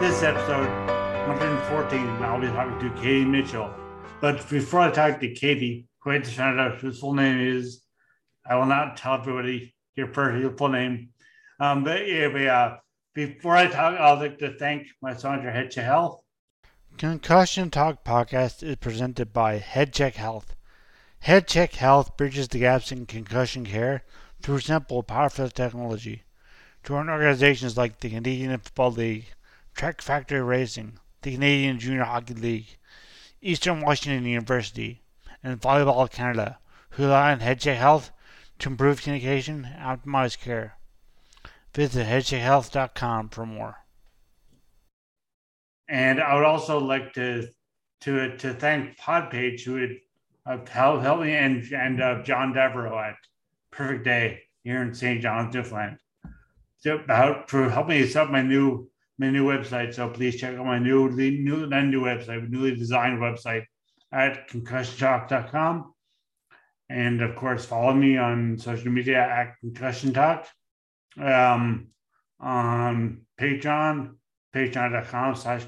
This is episode 114, I'll be talking to Katie Mitchell. But before I talk to Katie, ahead to find out whose full name is. I will not tell everybody your your full name. Um, but yeah, but, uh, before I talk, I'd like to thank my sponsor, HeadCheck Health. Concussion Talk Podcast is presented by HeadCheck Health. HeadCheck Health bridges the gaps in concussion care through simple, powerful technology. Join organizations like the Canadian Football League, Track Factory Racing, the Canadian Junior Hockey League, Eastern Washington University, and Volleyball Canada, who rely on HeadCheck Health to improve communication and optimize care. Visit headcheckhealth.com for more. And I would also like to to to thank Podpage who had uh, helped, helped me and and uh, John Devereaux at Perfect Day here in St. John's, Newfoundland about for helping me set up my new my new website. So please check out my new new not new website, newly designed website at concussiontalk.com. And of course, follow me on social media at Concussion Talk. Um, on Patreon, patreon.com slash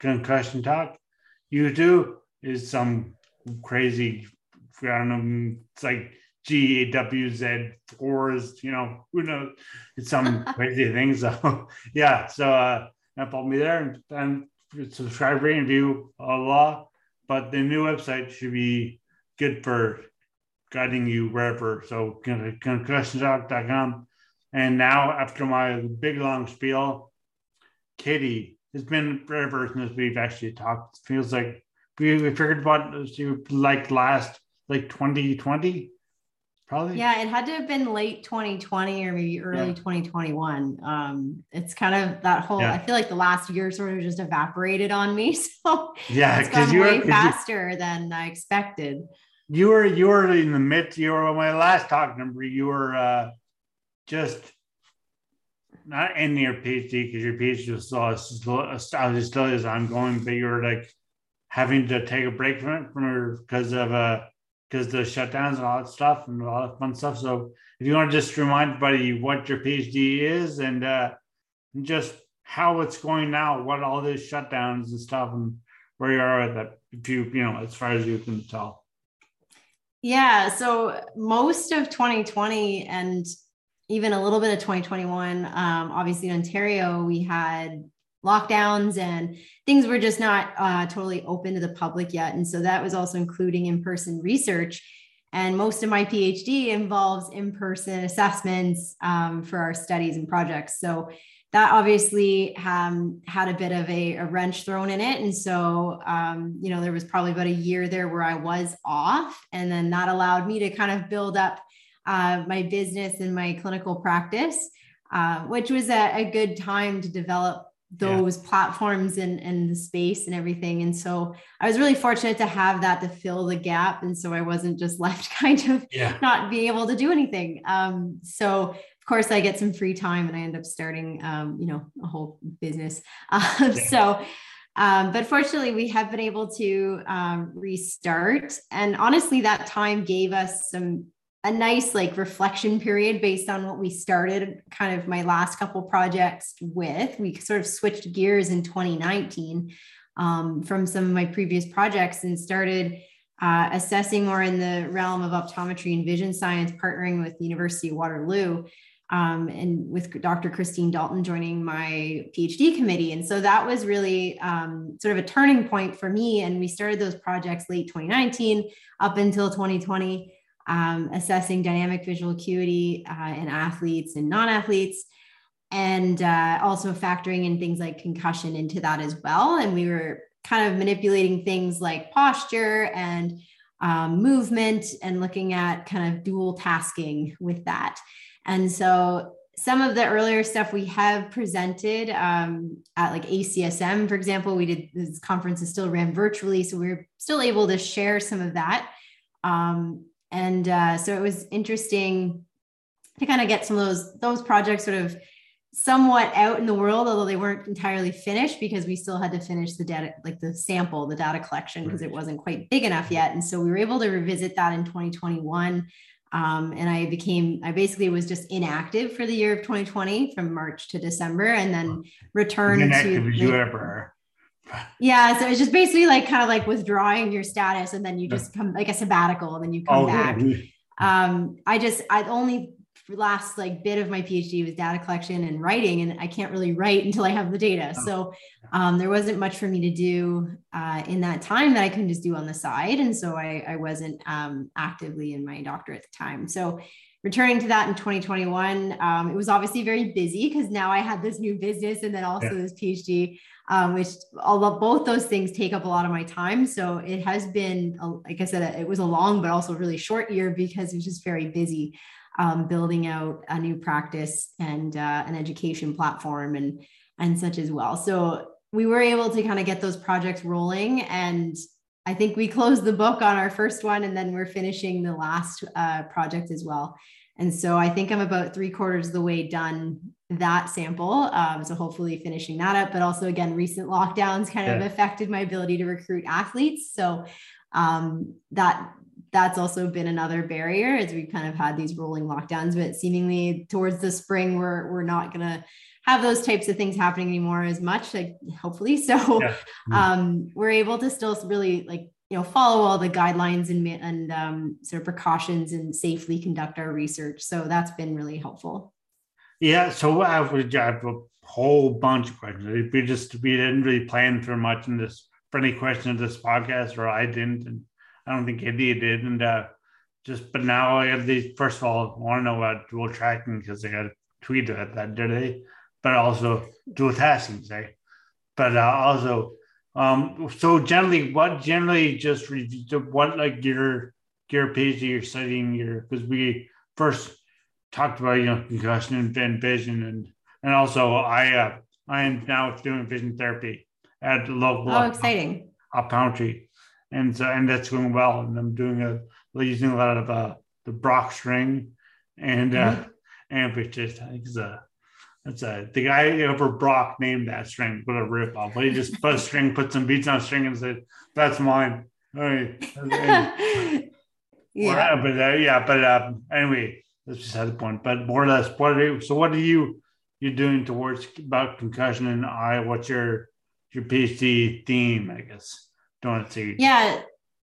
concussion talk. YouTube is some crazy, I don't know, it's like G A W Z fours, you know, who knows? It's some crazy things. So yeah, so uh follow me there and, and subscribe, rate, and view a lot. But the new website should be good for guiding you wherever. So concussiontalk.com. And now after my big long spiel, Katie, it's been forever since we've actually talked. It feels like we, we figured about like last like 2020 probably yeah it had to have been late 2020 or maybe early yeah. 2021 um it's kind of that whole yeah. i feel like the last year sort of just evaporated on me so yeah because you were way were faster you, than i expected you were you were in the midst you were my last talk number you were uh just not in your phd because your phd was still, still, still, is ongoing but you were like having to take a break from it from because of uh because the shutdowns and all that stuff and all that fun stuff. So if you want to just remind everybody what your PhD is and uh, just how it's going now, what all these shutdowns and stuff and where you are that, if you, you know, as far as you can tell. Yeah. So most of 2020 and even a little bit of 2021, um, obviously in Ontario, we had lockdowns and things were just not uh, totally open to the public yet. And so that was also including in person research. And most of my PhD involves in person assessments um, for our studies and projects. So that obviously um, had a bit of a, a, wrench thrown in it. And so, um, you know, there was probably about a year there where I was off. And then that allowed me to kind of build up uh, my business and my clinical practice, uh, which was a, a good time to develop those yeah. platforms and, and the space and everything. And so I was really fortunate to have that to fill the gap. And so I wasn't just left kind of yeah. not being able to do anything. Um, so of course I get some free time and I end up starting, um, you know, a whole business. Um, yeah. So, um, but fortunately we have been able to um, restart and honestly that time gave us some a nice like reflection period based on what we started kind of my last couple projects with. We sort of switched gears in 2019 um, from some of my previous projects and started uh, assessing more in the realm of optometry and vision science, partnering with the University of Waterloo. Um, and with Dr. Kristine Dalton joining my PhD committee. And so that was really um, sort of a turning point for me. And we started those projects late 2019 up until 2020, um, assessing dynamic visual acuity uh, in athletes and non athletes and uh, also factoring in things like concussion into that as well. And we were kind of manipulating things like posture and um, movement and looking at kind of dual tasking with that. And so some of the earlier stuff we have presented um, at like ACSM, for example, we did this conference is still ran virtually, so we are still able to share some of that. Um, and uh, so it was interesting to kind of get some of those those projects sort of somewhat out in the world, although they weren't entirely finished because we still had to finish the data, like the sample, the data collection, because it wasn't quite big enough yet. And so we were able to revisit that in 2021. Um, and I became, I basically was just inactive for the year of 2020 from March to December and then returned inactive to. As you ever yeah, so it's just basically like kind of like withdrawing your status, and then you just come like a sabbatical, and then you come oh, back. Um, I just I only last like bit of my PhD was data collection and writing, and I can't really write until I have the data. Oh. So um, there wasn't much for me to do uh, in that time that I couldn't just do on the side, and so I, I wasn't um, actively in my doctorate at the time. So returning to that in 2021, um, it was obviously very busy because now I had this new business and then also yeah. this PhD, um, which although both those things take up a lot of my time. So it has been, like I said, it was a long but also really short year because it was just very busy um, building out a new practice and uh, an education platform and and such as well. So we were able to kind of get those projects rolling and I think we closed the book on our first one and then we're finishing the last uh, project as well. And so I think I'm about three quarters of the way done that sample. Um, so hopefully finishing that up, but also again, recent lockdowns kind yeah. of affected my ability to recruit athletes. So um, that that's also been another barrier as we've kind of had these rolling lockdowns, but seemingly towards the spring, we're, we're not going to have those types of things happening anymore as much, like hopefully. So yeah. um, we're able to still really like, you know, follow all the guidelines and, and um, sort of precautions and safely conduct our research. So that's been really helpful. Yeah. So I have a whole bunch of questions. We just, we didn't really plan for much in this, for any question of this podcast, or I didn't. And I don't think India did. And uh, just, but now I have these. First of all, I want to know about dual tracking because I got a tweet about that today, but also dual tasking, say. But uh, also, um, so generally, what generally just what like your your PhD you're studying your because we first talked about you know concussion and vision and and also I uh, I am now doing vision therapy at the local oh exciting optometry and so and that's going well. And I'm doing a using a lot of uh, the Brock string, and uh, mm-hmm. and which is I think is a that's a the guy over Brock named that string. What a rip off! But he just put a string, put some beats on a string, and said, "That's mine." All right. yeah. but uh, yeah, but uh, anyway, that's just had the point. But more or less, what are you, so what are you you're doing towards about concussion and I? What's your your PhD theme? I guess don't see. Yeah.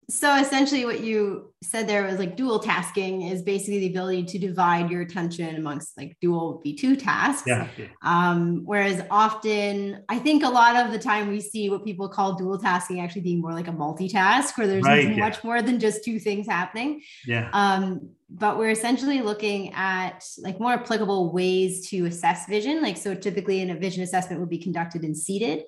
So essentially, what you said there was like dual tasking is basically the ability to divide your attention amongst like dual V2 tasks. Yeah. Um, whereas often, I think a lot of the time we see what people call dual tasking actually being more like a multitask where there's right, much yeah. more than just two things happening. Yeah. Um, but we're essentially looking at like more applicable ways to assess vision. Like, so typically in a vision assessment would be conducted in seated.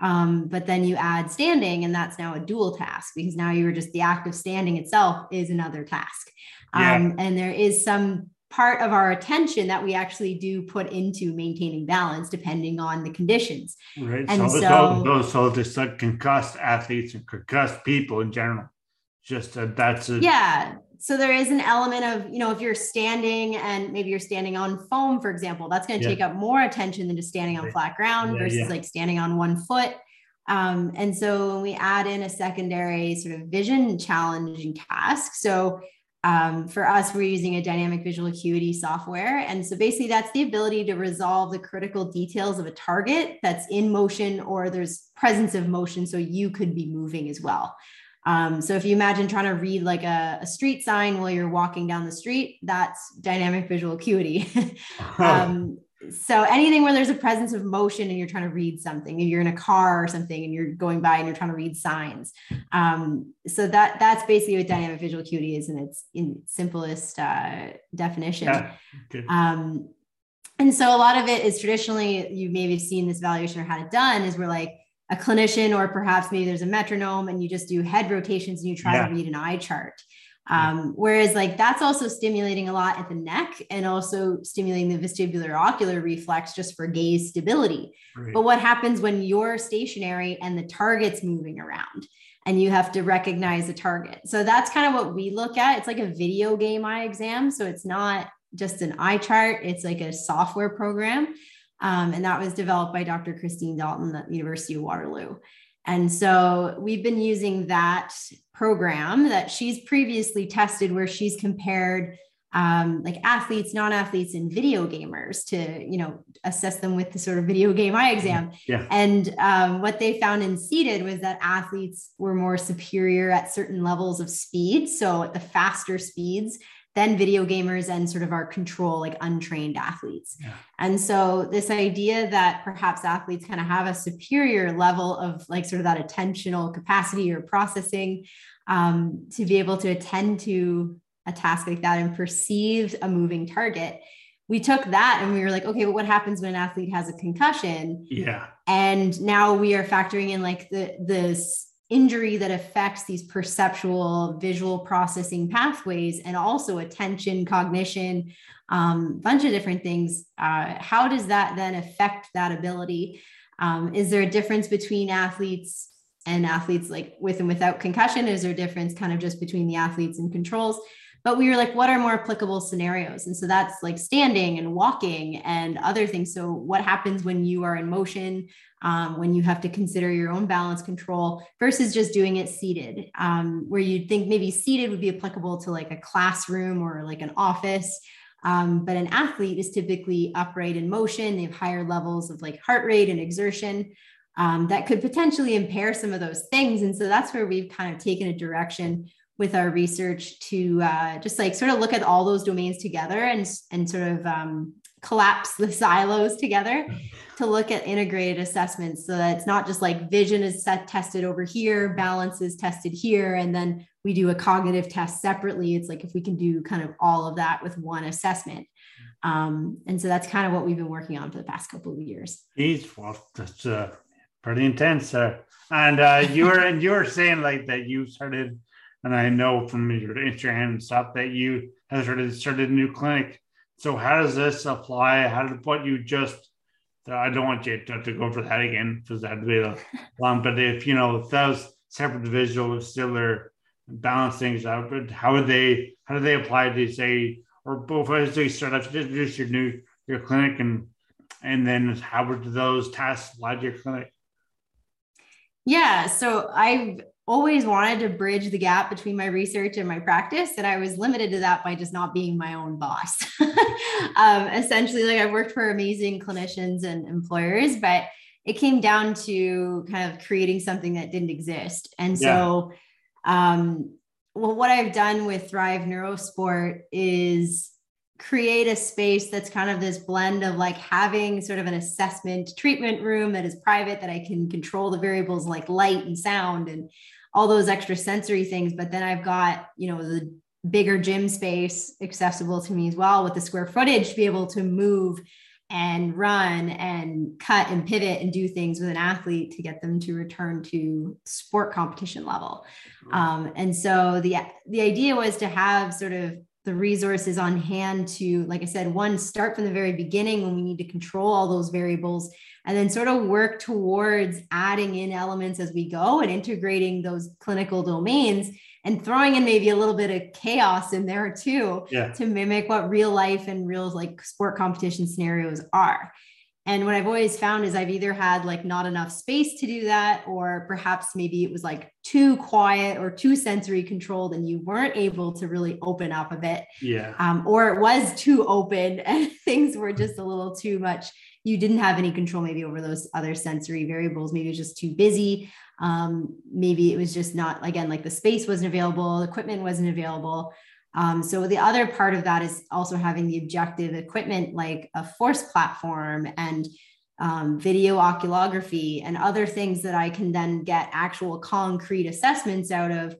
Um, but then you add standing, and that's now a dual task because now you're just the act of standing itself is another task. Yeah. Um, and there is some part of our attention that we actually do put into maintaining balance depending on the conditions. Right. And so, so, so, so this concussed athletes and concussed people in general, just uh, that's a, yeah so there is an element of you know if you're standing and maybe you're standing on foam for example that's going to yeah. take up more attention than just standing on flat ground yeah, versus yeah. like standing on one foot um, and so when we add in a secondary sort of vision challenging task so um, for us we're using a dynamic visual acuity software and so basically that's the ability to resolve the critical details of a target that's in motion or there's presence of motion so you could be moving as well Um, so if you imagine trying to read like a, a, street sign while you're walking down the street, that's dynamic visual acuity. um, so anything where there's a presence of motion and you're trying to read something, if you're in a car or something and you're going by and you're trying to read signs. Um, so that that's basically what dynamic visual acuity is in its in simplest uh, definition. Yeah, um, and so a lot of it is traditionally you maybe seen this evaluation or had it done is we're like a clinician or perhaps maybe there's a metronome and you just do head rotations and you try yeah. to read an eye chart. Um, whereas like that's also stimulating a lot at the neck and also stimulating the vestibular ocular reflex just for gaze stability. Right. But what happens when you're stationary and the target's moving around and you have to recognize the target? So that's kind of what we look at. It's like a video game eye exam. So it's not just an eye chart, it's like a software program. Um, and that was developed by Dr. Kristine Dalton at the University of Waterloo. And so we've been using that program that she's previously tested, where she's compared um, like athletes, non-athletes, and video gamers to you know assess them with the sort of video game eye exam. Yeah. And um, what they found in seated was that athletes were more superior at certain levels of speed. So at the faster speeds, than video gamers and sort of our control, like untrained athletes. Yeah. And so, this idea that perhaps athletes kind of have a superior level of like sort of that attentional capacity or processing um, to be able to attend to a task like that and perceive a moving target. We took that and we were like, okay, but what happens when an athlete has a concussion? Yeah. And now we are factoring in like the this injury that affects these perceptual visual processing pathways and also attention cognition a um, bunch of different things uh, how does that then affect that ability? Um, is there a difference between athletes and athletes like with and without concussion? Is there a difference kind of just between the athletes and controls but we were like what are more applicable scenarios? And so that's like standing and walking and other things. So what happens when you are in motion um, when you have to consider your own balance control versus just doing it seated um, where you'd think maybe seated would be applicable to like a classroom or like an office um, but an athlete is typically upright in motion. They have higher levels of like heart rate and exertion um, that could potentially impair some of those things. And so that's where we've kind of taken a direction with our research to uh, just like sort of look at all those domains together and and sort of um, collapse the silos together to look at integrated assessments. So that it's not just like vision is set tested over here balance is tested here and then we do a cognitive test separately. It's like if we can do kind of all of that with one assessment. Um, and so that's kind of what we've been working on for the past couple of years. Geez, well that's uh, pretty intense uh, and uh, you were and you were saying like that you started and I know from your Instagram and stuff that you have started started a new clinic. So how does this apply? How did what you just? I don't want you to, to go for that again because that'd be a long. But if you know if that was separate visual, if still they're balance things out, but how would they? How do they apply to say or both as they start up just your new your clinic and and then how would those tasks apply to your clinic? Yeah, so I've always wanted to bridge the gap between my research and my practice and i was limited to that by just not being my own boss um, essentially like i've worked for amazing clinicians and employers but it came down to kind of creating something that didn't exist and so yeah. um, well what i've done with thrive neurosport is create a space that's kind of this blend of like having sort of an assessment treatment room that is private that I can control the variables like light and sound and all those extra sensory things. But then I've got, you know, the bigger gym space accessible to me as well with the square footage to be able to move and run and cut and pivot and do things with an athlete to get them to return to sport competition level. Um, and so the the idea was to have sort of the resources on hand to, like I said, one, start from the very beginning when we need to control all those variables, and then sort of work towards adding in elements as we go and integrating those clinical domains and throwing in maybe a little bit of chaos in there too yeah. to mimic what real life and real like sport competition scenarios are. And what I've always found is I've either had like not enough space to do that, or perhaps maybe it was like too quiet or too sensory controlled, and you weren't able to really open up a bit. Yeah. Um, or it was too open and things were just a little too much. You didn't have any control maybe over those other sensory variables. Maybe it was just too busy. Um, maybe it was just not, again, like the space wasn't available, equipment wasn't available. Um, so the other part of that is also having the objective equipment like a force platform and um, video oculography and other things that I can then get actual concrete assessments out of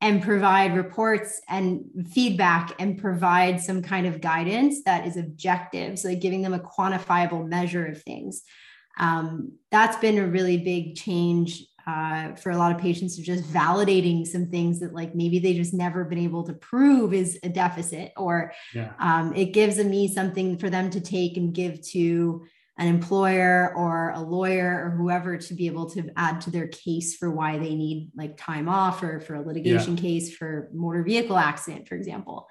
and provide reports and feedback and provide some kind of guidance that is objective. So like giving them a quantifiable measure of things. Um, that's been a really big change uh, for a lot of patients of just validating some things that like maybe they just never been able to prove is a deficit or yeah. um, it gives a me something for them to take and give to an employer or a lawyer or whoever to be able to add to their case for why they need like time off or for a litigation yeah. case for motor vehicle accident for example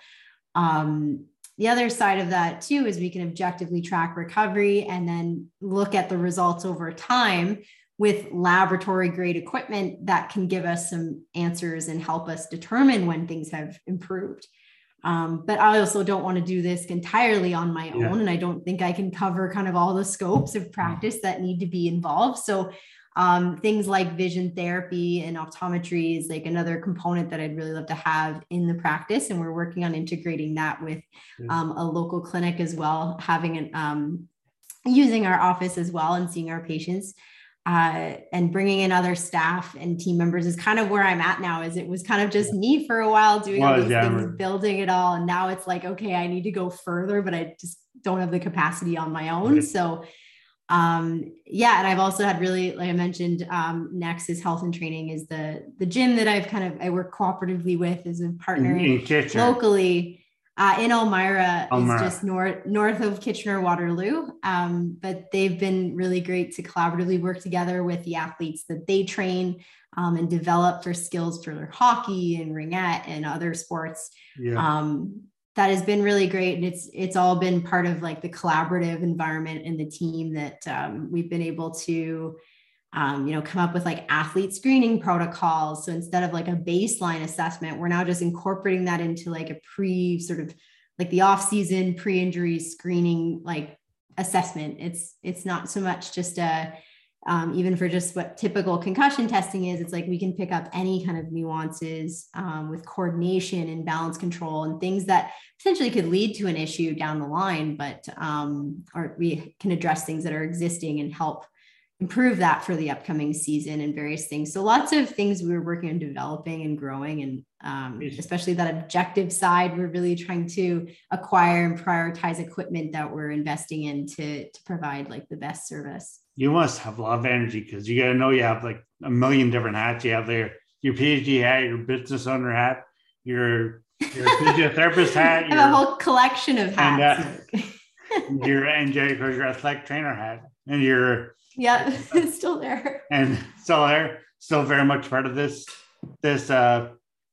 um, the other side of that too is we can objectively track recovery and then look at the results over time with laboratory grade equipment that can give us some answers and help us determine when things have improved. Um, but I also don't want to do this entirely on my yeah. own. And I don't think I can cover kind of all the scopes of practice that need to be involved. So um, things like vision therapy and optometry is like another component that I'd really love to have in the practice. And we're working on integrating that with um, a local clinic as well, having an um, using our office as well and seeing our patients uh, and bringing in other staff and team members is kind of where I'm at now. Is it was kind of just me for a while doing all these yeah. things, building it all, and now it's like okay, I need to go further, but I just don't have the capacity on my own. So, um, yeah, and I've also had really, like I mentioned, um, Nexus Health and Training is the the gym that I've kind of I work cooperatively with as a partner locally uh, in Elmira, Elmira. is just north north of Kitchener Waterloo. Um, but they've been really great to collaboratively work together with the athletes that they train um, and develop for skills for their hockey and ringette and other sports. Yeah. Um, that has been really great, and it's it's all been part of like the collaborative environment and the team that um, we've been able to um, you know, come up with like athlete screening protocols. So instead of like a baseline assessment, we're now just incorporating that into like a pre sort of like the off season pre-injury screening like assessment. It's it's not so much just a um, even for just what typical concussion testing is, it's like we can pick up any kind of nuances um, with coordination and balance control and things that potentially could lead to an issue down the line, but um, or we can address things that are existing and help improve that for the upcoming season and various things. So lots of things we were working on developing and growing, and um, especially that objective side, we're really trying to acquire and prioritize equipment that we're investing in to to provide like the best service. You must have a lot of energy because you got to know you have like a million different hats. You have there your PhD hat, your business owner hat, your your physiotherapist hat. A whole collection of hats. And, uh, your and your athletic trainer hat, and your yeah, it's still there. And still there, still very much part of this. This uh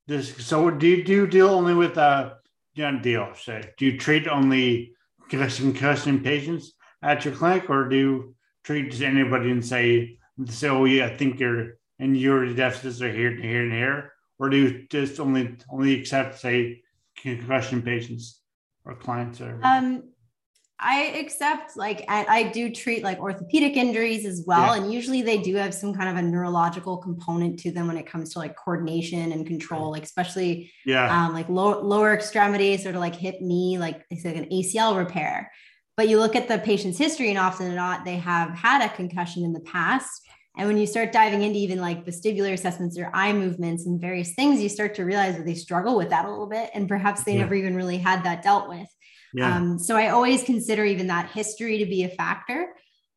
this so do you do you deal only with uh you deal, say do you treat only concussion patients at your clinic or do you treat just anybody and say say, oh yeah, I think your and your deficits are here and here and here? Or do you just only only accept say concussion patients or clients or um I accept like I, I, do treat like orthopedic injuries as well. Yeah. And usually they do have some kind of a neurological component to them when it comes to like coordination and control, like especially yeah. um, like low, lower extremities, sort of like hip knee, like it's like an ACL repair. But you look at the patient's history, and often or not, they have had a concussion in the past. And when you start diving into even like vestibular assessments or eye movements and various things, you start to realize that they struggle with that a little bit. And perhaps they yeah. never even really had that dealt with. Yeah. Um, so I always consider even that history to be a factor.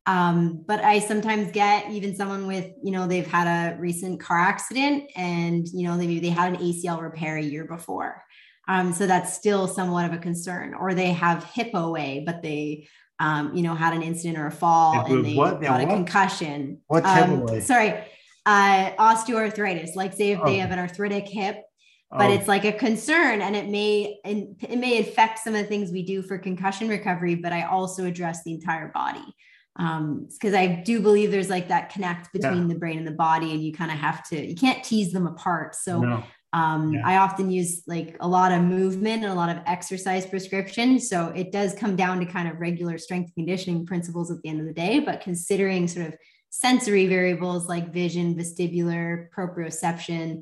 Um, but I sometimes get even someone with, you know, they've had a recent car accident and, you know, they, maybe they had an ACL repair a year before. Um, so that's still somewhat of a concern. Or they have hip OA, but they, um, you know, had an incident or a fall and they what? got yeah, a concussion. What um, Sorry, uh, osteoarthritis. Like say if oh. they have an arthritic hip, but oh. it's like a concern and it may and it may affect some of the things we do for concussion recovery but i also address the entire body um because i do believe there's like that connect between yeah. the brain and the body and you kind of have to you can't tease them apart so no. um yeah. i often use like a lot of movement and a lot of exercise prescription so it does come down to kind of regular strength conditioning principles at the end of the day but considering sort of sensory variables like vision vestibular proprioception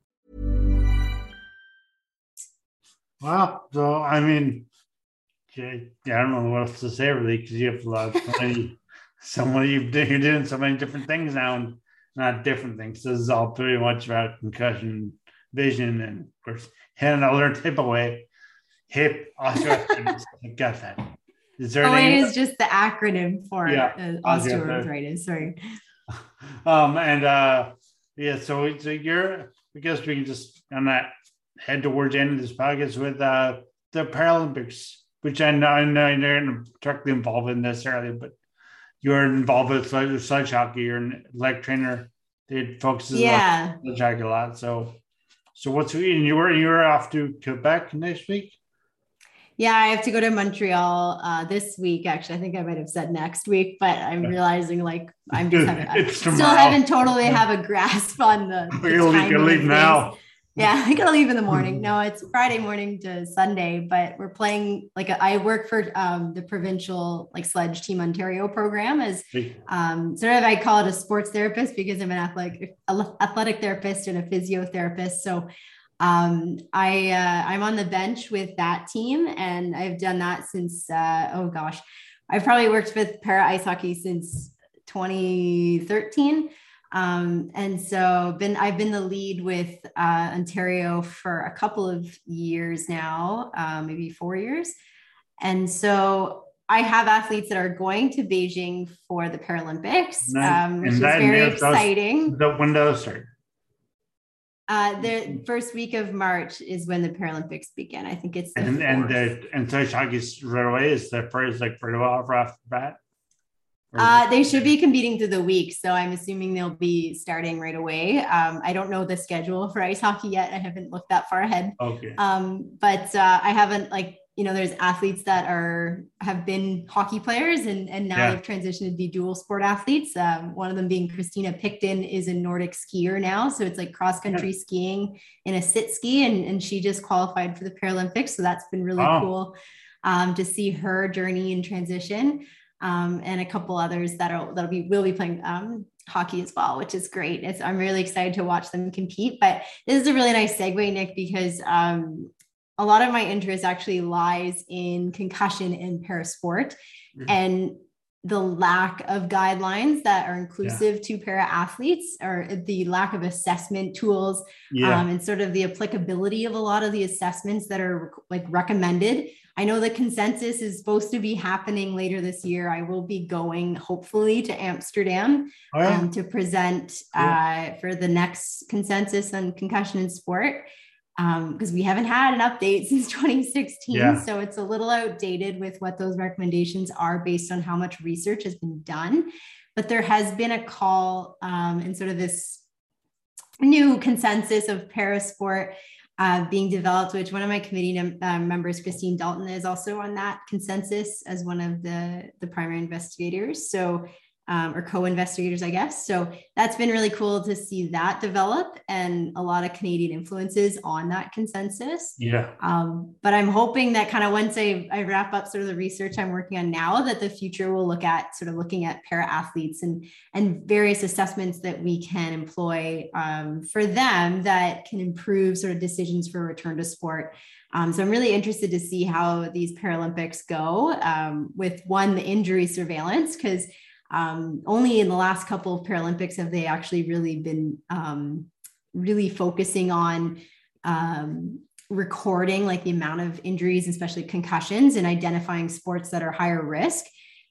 Well, so I mean, I don't know what else to say really because you have a lot of so many, so many you're doing so many different things now, and not different things. This is all pretty much about concussion, vision, and of course, in another type of way hip osteoarthritis. I got that. Is there? Oh, it is just the acronym for yeah, uh, osteoarthritis. Sorry. Um and uh yeah, so so you're I guess we can just on that head towards the end of this podcast with uh the Paralympics, which I know, I know you're not directly involved in necessarily, but you're involved with sledge hockey. You're an leg trainer. It focuses yeah. on sledge hockey a lot. So, so what's and you were you were off to Quebec next week? Yeah, I have to go to Montreal uh, this week. Actually, I think I might have said next week, but I'm realizing like I'm just having, I still haven't totally have a grasp on the. the you can leave now. Yeah, I gotta leave in the morning. No, it's Friday morning to Sunday, but we're playing like a, I work for um, the provincial like sledge team Ontario program as um, sort of I call it a sports therapist because I'm an athletic athletic therapist and a physiotherapist. So um, I uh, I'm on the bench with that team, and I've done that since uh, oh gosh, I've probably worked with para ice hockey since 2013. Um, and so been I've been the lead with uh, Ontario for a couple of years now, uh, maybe four years. And so I have athletes that are going to Beijing for the Paralympics, um, which is very exciting. The window start. Uh, the first week of March is when the Paralympics begin. I think it's and and the and hockey's right away is the first like pretty well off bat. Uh, they should be competing through the week, so I'm assuming they'll be starting right away. Um, I don't know the schedule for ice hockey yet. I haven't looked that far ahead. Okay. Um, but uh, I haven't like you know, there's athletes that are have been hockey players and and now yeah. they've transitioned to be dual sport athletes. Um, one of them being Christina Picton is a Nordic skier now, so it's like cross country yeah. skiing in a sit ski, and and she just qualified for the Paralympics, so that's been really wow. cool um, to see her journey and transition. Um, and a couple others that'll that'll be will be playing um, hockey as well, which is great. It's, I'm really excited to watch them compete. But this is a really nice segue, Nick, because um, a lot of my interest actually lies in concussion and parasport mm-hmm. and the lack of guidelines that are inclusive yeah. to para athletes or the lack of assessment tools yeah. um, and sort of the applicability of a lot of the assessments that are like recommended i know the consensus is supposed to be happening later this year i will be going hopefully to amsterdam oh, um, to present cool. uh, for the next consensus on concussion in sport because um, we haven't had an update since 2016. Yeah. So it's a little outdated with what those recommendations are based on how much research has been done. But there has been a call um, and sort of this new consensus of parasport uh, being developed, which one of my committee uh, members, Kristine Dalton, is also on that consensus as one of the, the primary investigators. So um, or co-investigators, I guess. So that's been really cool to see that develop and a lot of Canadian influences on that consensus. Yeah. Um, but I'm hoping that kind of once I, I wrap up sort of the research I'm working on now, that the future will look at sort of looking at para athletes and and various assessments that we can employ um, for them that can improve sort of decisions for return to sport. Um, so I'm really interested to see how these Paralympics go um, with one the injury surveillance because um, only in the last couple of Paralympics have they actually really been um, really focusing on um, recording like the amount of injuries, especially concussions, and identifying sports that are higher risk.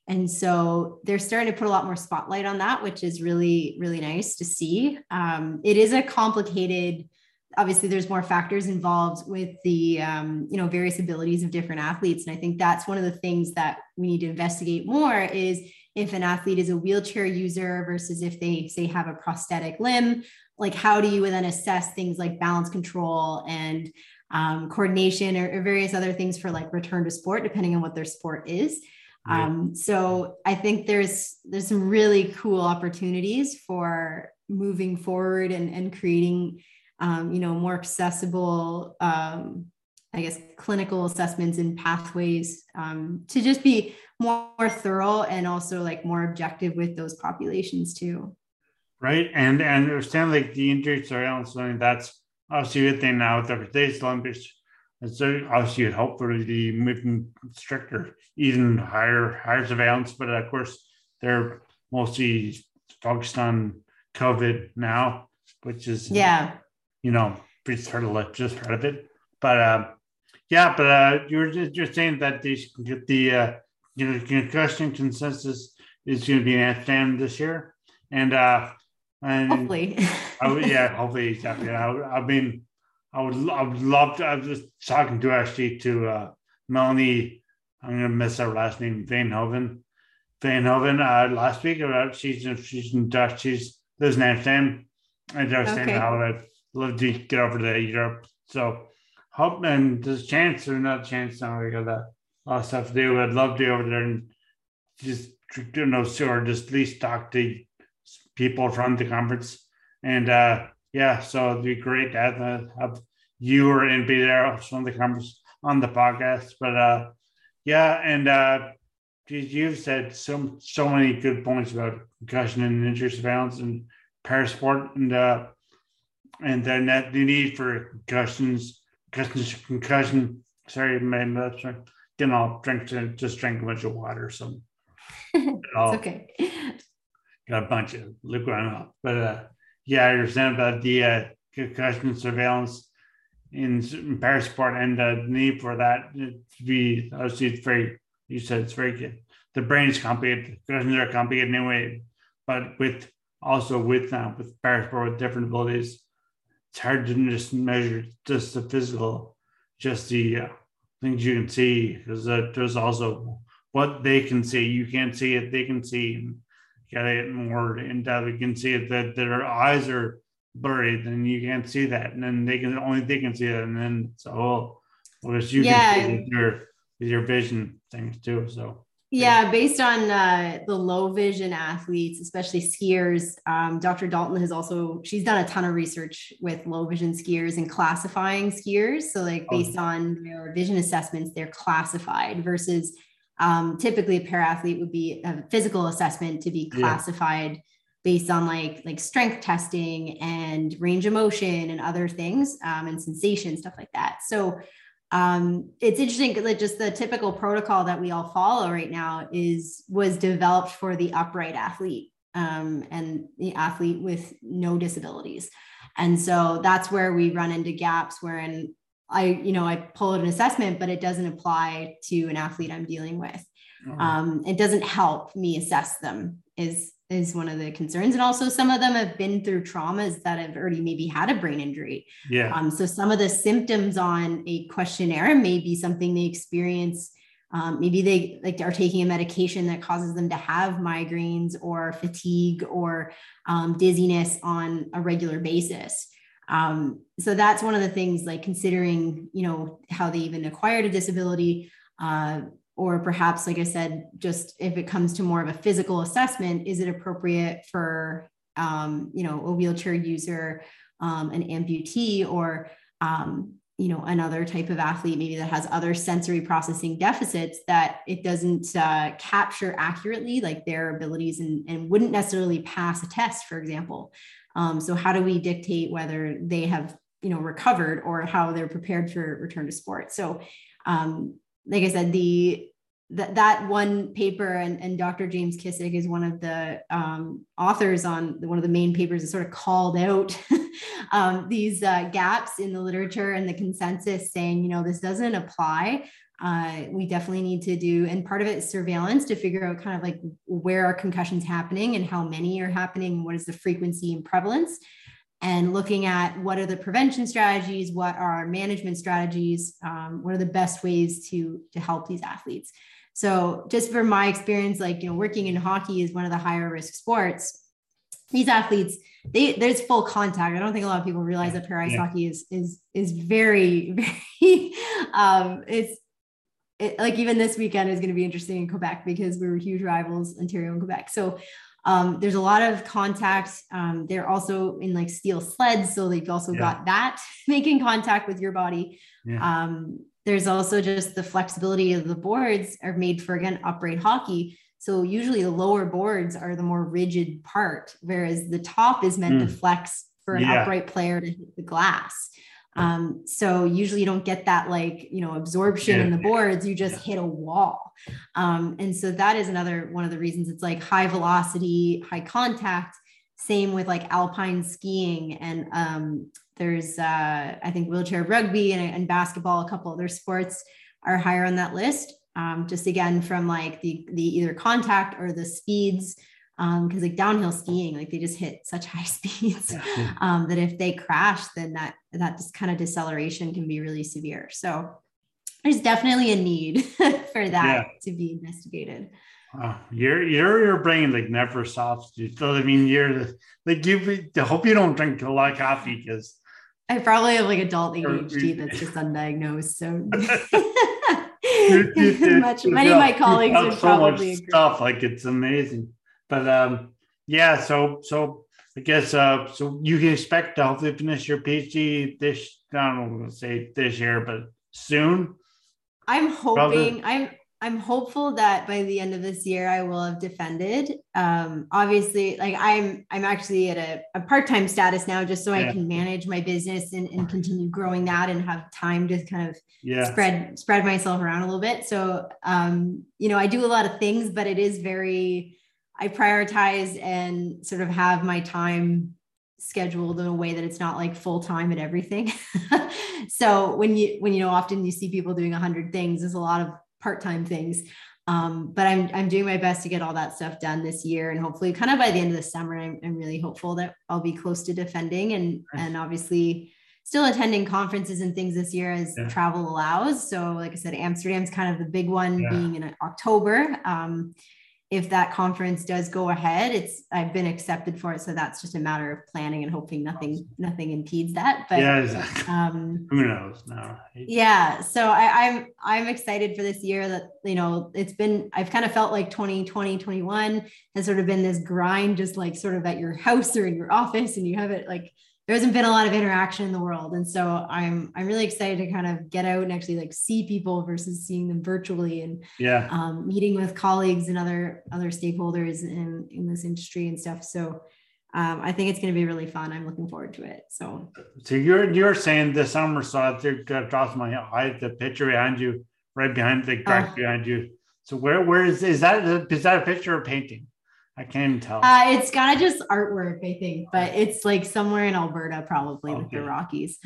And so they're starting to put a lot more spotlight on that, which is really, really nice to see. Um, it is a complicated obviously there's more factors involved with the um, you know various abilities of different athletes and i think that's one of the things that we need to investigate more is if an athlete is a wheelchair user versus if they say have a prosthetic limb like how do you then assess things like balance control and um, coordination or, or, various other things for like return to sport depending on what their sport is? Um, so i think there's there's some really cool opportunities for moving forward and, and creating um, you know more accessible um, I guess, clinical assessments and pathways um, to just be more, thorough and also like more objective with those populations too. Right. And and understand like the injury surveillance, I mean, that's obviously a good thing now with today's Olympics. And so obviously you'd hope for the moving stricter, even higher, higher surveillance. But of course, they're mostly focused on COVID now, which is yeah, you know, pretty sort of just part of it. But uh, yeah, but uh, you were just, just saying that they get the uh, you know concussion consensus is going to be in Amsterdam this year, and uh, and hopefully, I would, yeah, hopefully, exactly. I, I mean, I would I would love to. I was just talking to actually to uh, Melanie. I'm going to miss her last name, Veenhoven. Veenhoven uh, last week about she's she's in Dutch. She's lives in Amsterdam, and I was okay. how I'd love to get over to Europe. So hope and there's a chance or not a chance now. We got a lot stuff to do. I'd love to go over there and just you know, sure, just at least talk to people from the conference. And uh yeah, so it'd be great to have, uh, have you or and be there from the conference on the podcast. But uh yeah, and uh you've said so so many good points about concussion and injury surveillance and parasport and uh and then that the need for concussions concussion, concussion. Sorry, my lips getting all drink to just drink a bunch of water. So it's okay. Got a bunch of liquid on But uh, yeah, I understand about the uh, concussion surveillance in, in parasport and the need for that to be obviously it's very you said it's very good. The brain is complicated, concussions are complicated anyway, but with also with now uh, with parasport with different abilities, it's hard to just measure just the physical, just the uh, things you can see, because there's also what they can see. You can't see it, they can see. And you gotta more in depth. You can see it that their eyes are blurry, then you can't see that, and then they can only they can see it, and then so oh, well, whereas you yeah. can see their with your vision things too. So yeah, based on uh, the low vision athletes, especially skiers, um, Dr. Dalton has also she's done a ton of research with low vision skiers and classifying skiers. So, like oh. based on their vision assessments, they're classified versus um, typically a para athlete would be a physical assessment to be classified yeah. based on like like strength testing and range of motion and other things um, and sensation stuff like that. So um, it's interesting that just the typical protocol that we all follow right now is was developed for the upright athlete um, and the athlete with no disabilities and so that's where we run into gaps wherein i you know i pull out an assessment but it doesn't apply to an athlete i'm dealing with mm-hmm. um, it doesn't help me assess them is is one of the concerns. And also some of them have been through traumas that have already maybe had a brain injury. Yeah. Um, so some of the symptoms on a questionnaire may be something they experience. Um, maybe they like are taking a medication that causes them to have migraines or fatigue or um, dizziness on a regular basis. Um, so that's one of the things like considering, you know, how they even acquired a disability, uh, or perhaps like i said just if it comes to more of a physical assessment is it appropriate for um, you know a wheelchair user um, an amputee or um, you know another type of athlete maybe that has other sensory processing deficits that it doesn't uh, capture accurately like their abilities and, and wouldn't necessarily pass a test for example. Um, so how do we dictate whether they have you know recovered or how they're prepared for return to sport? So um, like I said, the that that one paper and, and Dr. James Kissick is one of the um, authors on one of the main papers that sort of called out um, these uh, gaps in the literature and the consensus saying, you know, this doesn't apply. Uh, we definitely need to do, and part of it is surveillance to figure out kind of like where are concussions happening and how many are happening, what is the frequency and prevalence and looking at what are the prevention strategies, what are our management strategies, um, what are the best ways to to help these athletes. So just from my experience, like you know, working in hockey is one of the higher risk sports. These athletes, they there's full contact. I don't think a lot of people realize that para ice yeah. hockey is is is very very um, it's it, like even this weekend is going to be interesting in Quebec because we were huge rivals, Ontario and Quebec. So um, there's a lot of contact. Um, they're also in like steel sleds, so they've also yeah. got that making contact with your body. Yeah. Um, there's also just the flexibility of the boards are made for again upright hockey. So usually the lower boards are the more rigid part, whereas the top is meant mm. to hmm. flex for an yeah. upright player to hit the glass. Um, so usually you don't get that like, you know, absorption yeah. in the boards, you just hit a wall. Um, and so that is another one of the reasons it's like high velocity, high contact. Same with like alpine skiing and um, there's uh, I think wheelchair rugby and, and, basketball, a couple other sports are higher on that list. Um, just again from like the the either contact or the speeds because um, like downhill skiing, like they just hit such high speeds um, that if they crash, then that that just kind of deceleration can be really severe. So there's definitely a need for that yeah. to be investigated. Oh, you're you're your brain like never stops. You So I mean, you're like you. I hope you don't drink a lot of coffee because I probably have like adult ADHD that's just undiagnosed. So much, many of my colleagues would so probably agree. stuff like it's amazing. But um, yeah, so so I guess uh, so you can expect to hopefully finish your PhD this I don't know say this year, but soon. I'm hoping Probably. I'm I'm hopeful that by the end of this year I will have defended. Um, obviously, like I'm I'm actually at a, a part-time status now just so yeah. I can manage my business and, and continue growing that and have time to kind of yeah. spread spread myself around a little bit. So um, you know, I do a lot of things, but it is very I prioritize and sort of have my time scheduled in a way that it's not like full time at everything. so when you when you know often you see people doing a hundred things, there's a lot of part time things. Um, but I'm I'm doing my best to get all that stuff done this year, and hopefully, kind of by the end of the summer, I'm, I'm really hopeful that I'll be close to defending, and nice. and obviously still attending conferences and things this year as yeah. travel allows. So, like I said, Amsterdam's kind of the big one, yeah. being in October. Um, if that conference does go ahead, it's I've been accepted for it, so that's just a matter of planning and hoping nothing nothing impedes that. But yeah, exactly. um, who knows? No. yeah, so I, I'm I'm excited for this year. That you know, it's been I've kind of felt like 2020, 21 has sort of been this grind, just like sort of at your house or in your office, and you have it like there hasn't been a lot of interaction in the world and so i'm i'm really excited to kind of get out and actually like see people versus seeing them virtually and yeah um, meeting with colleagues and other other stakeholders in in this industry and stuff so um, I think it's going to be really fun. I'm looking forward to it. So, so you're you're saying the summer saw across my eye, the picture behind you, right behind the oh. behind you. So where where is is that is that a picture or painting? I can't even tell. Uh, it's kind of just artwork, I think, but it's like somewhere in Alberta, probably okay. with the Rockies.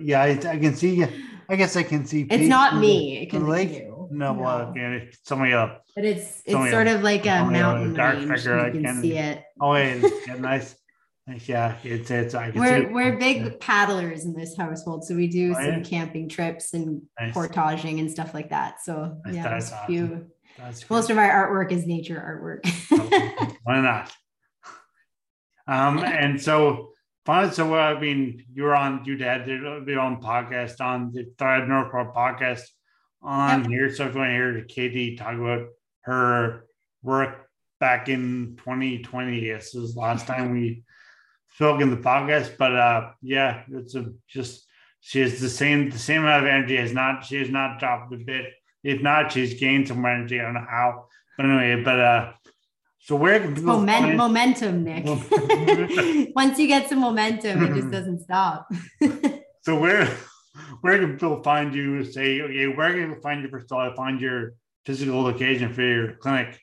yeah, I, I, can see. I guess I can see. It's not me. It can lake. You. No, no. well, yeah, it's somebody up. But it's it's sort of like a mountain dark range. Figure, you can, can see it. Oh, yeah, yeah nice. Yeah, it's it's. I can we're see we're big paddlers in this household, so we do oh, some yeah. camping trips and nice. portaging and stuff like that. So nice. yeah, a few that's most of our artwork is nature artwork. Why not? Um, and so fun. So uh, I mean, you're on. You had your own podcast on the Thrive Neurosport podcast on yep. here. So if you want to hear Katie talk about her work back in 2020, this was last time we spoke in the podcast. But uh, yeah, it's a, just she has the same the same amount of energy. Has not she has not dropped a bit if not, she's gained some energy. I don't know how. But anyway, but uh so where Moment, momentum, Nick. Once you get some momentum, it just doesn't stop. so where where can people find you? Say, okay, where can people find you first of all? Find your physical location for your clinic.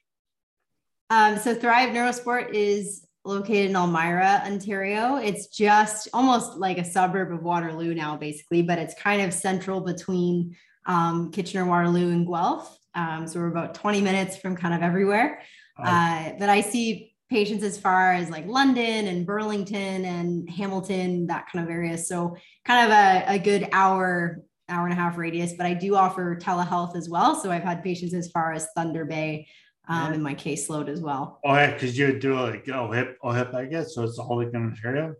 Um, so Thrive Neurosport is located in Elmira, Ontario. It's just almost like a suburb of Waterloo now, basically, but it's kind of central between um, Kitchener, Waterloo, and Guelph. Um, so we're about 20 minutes from kind of everywhere. Oh. Uh, but I see patients as far as like London and Burlington and Hamilton, that kind of area. So kind of a, a good hour, hour and a half radius. But I do offer telehealth as well. So I've had patients as far as Thunder Bay um, yeah. in my caseload as well. Oh yeah, because you do like oh hip, oh hip, I guess. So it's all like in Ontario.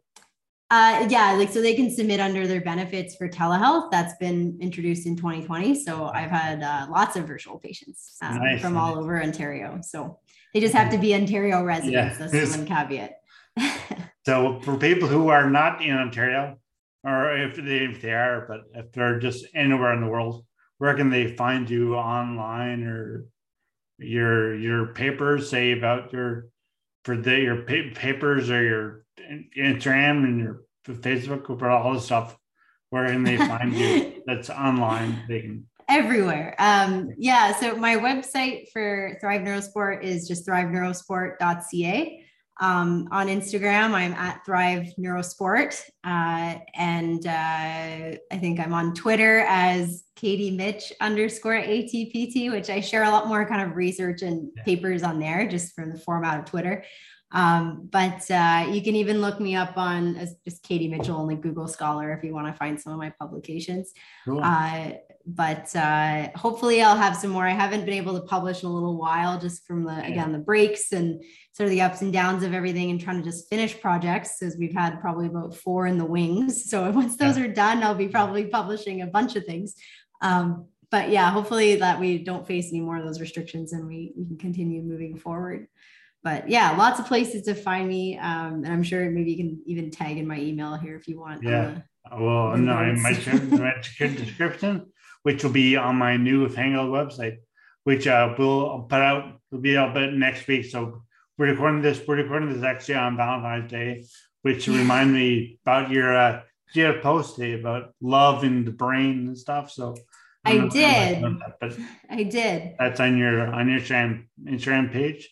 Uh, yeah, like so they can submit under their benefits for telehealth. That's been introduced in 2020. So I've had uh, lots of virtual patients um, nice. from all over Ontario. So they just have to be Ontario residents. Yeah. That's one caveat. so for people who are not in Ontario, or if they, if they are, but if they're just anywhere in the world, where can they find you online or your your papers say about your for the your pa- papers or your Instagram and your Facebook about all this stuff. Where can they find you? That's online. They can everywhere. Um, yeah. So my website for Thrive Neurosport is just thriveneurosport.ca. Um, on Instagram, I'm at Thrive Neurosport. Uh, and uh, I think I'm on Twitter as Katie Mitch underscore ATPT, which I share a lot more kind of research and yeah. papers on there just from the format of Twitter. Um, but uh, you can even look me up on as just Katie Mitchell on like Google Scholar if you want to find some of my publications. Cool. Uh, but uh, hopefully I'll have some more. I haven't been able to publish in a little while just from the, again, the breaks and sort of the ups and downs of everything and trying to just finish projects As we've had probably about four in the wings. So once those yeah. are done, I'll be probably publishing a bunch of things. Um, but yeah, hopefully that we don't face any more of those restrictions and we, we can continue moving forward but yeah, lots of places to find me. Um, and I'm sure maybe you can even tag in my email here if you want. Yeah. The, well, no, I might my description, which will be on my new Hangout website, which uh, we'll put out, will be out next week. So we're recording this, we're recording this actually on Valentine's Day, which remind me about your, uh, you had a post today about love in the brain and stuff. So I, I did, that, but I did. That's on your, on your Instagram, Instagram page.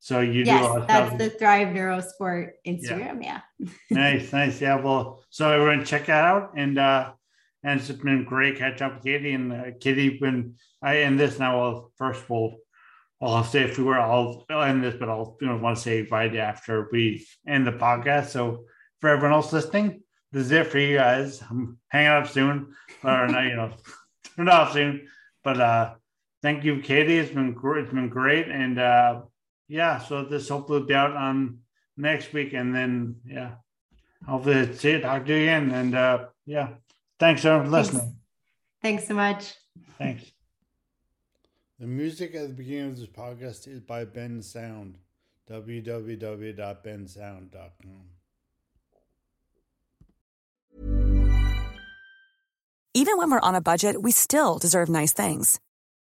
So you yes, do that's the Thrive Neurosport Instagram. Yeah. yeah. nice, nice. Yeah. Well, so everyone check that out. And uh and it's been great catch up with Katie and uh, Katie when I end this now. I'll first we'll I'll say if we were I'll, I'll end this, but I'll you know want to say right after we end the podcast. So for everyone else listening, this is it for you guys. I'm hanging up soon, or not, you know, turn off soon. But uh thank you, Katie. It's been great. It's been great, and uh, yeah. So this hopefully will be out on next week, and then yeah, hopefully see it. Talk to you again, and uh, yeah. Thanks everyone for listening. Thanks. Thanks so much. Thanks. The music at the beginning of this podcast is by Bensound. www.bensound.com. Even when we're on a budget, we still deserve nice things.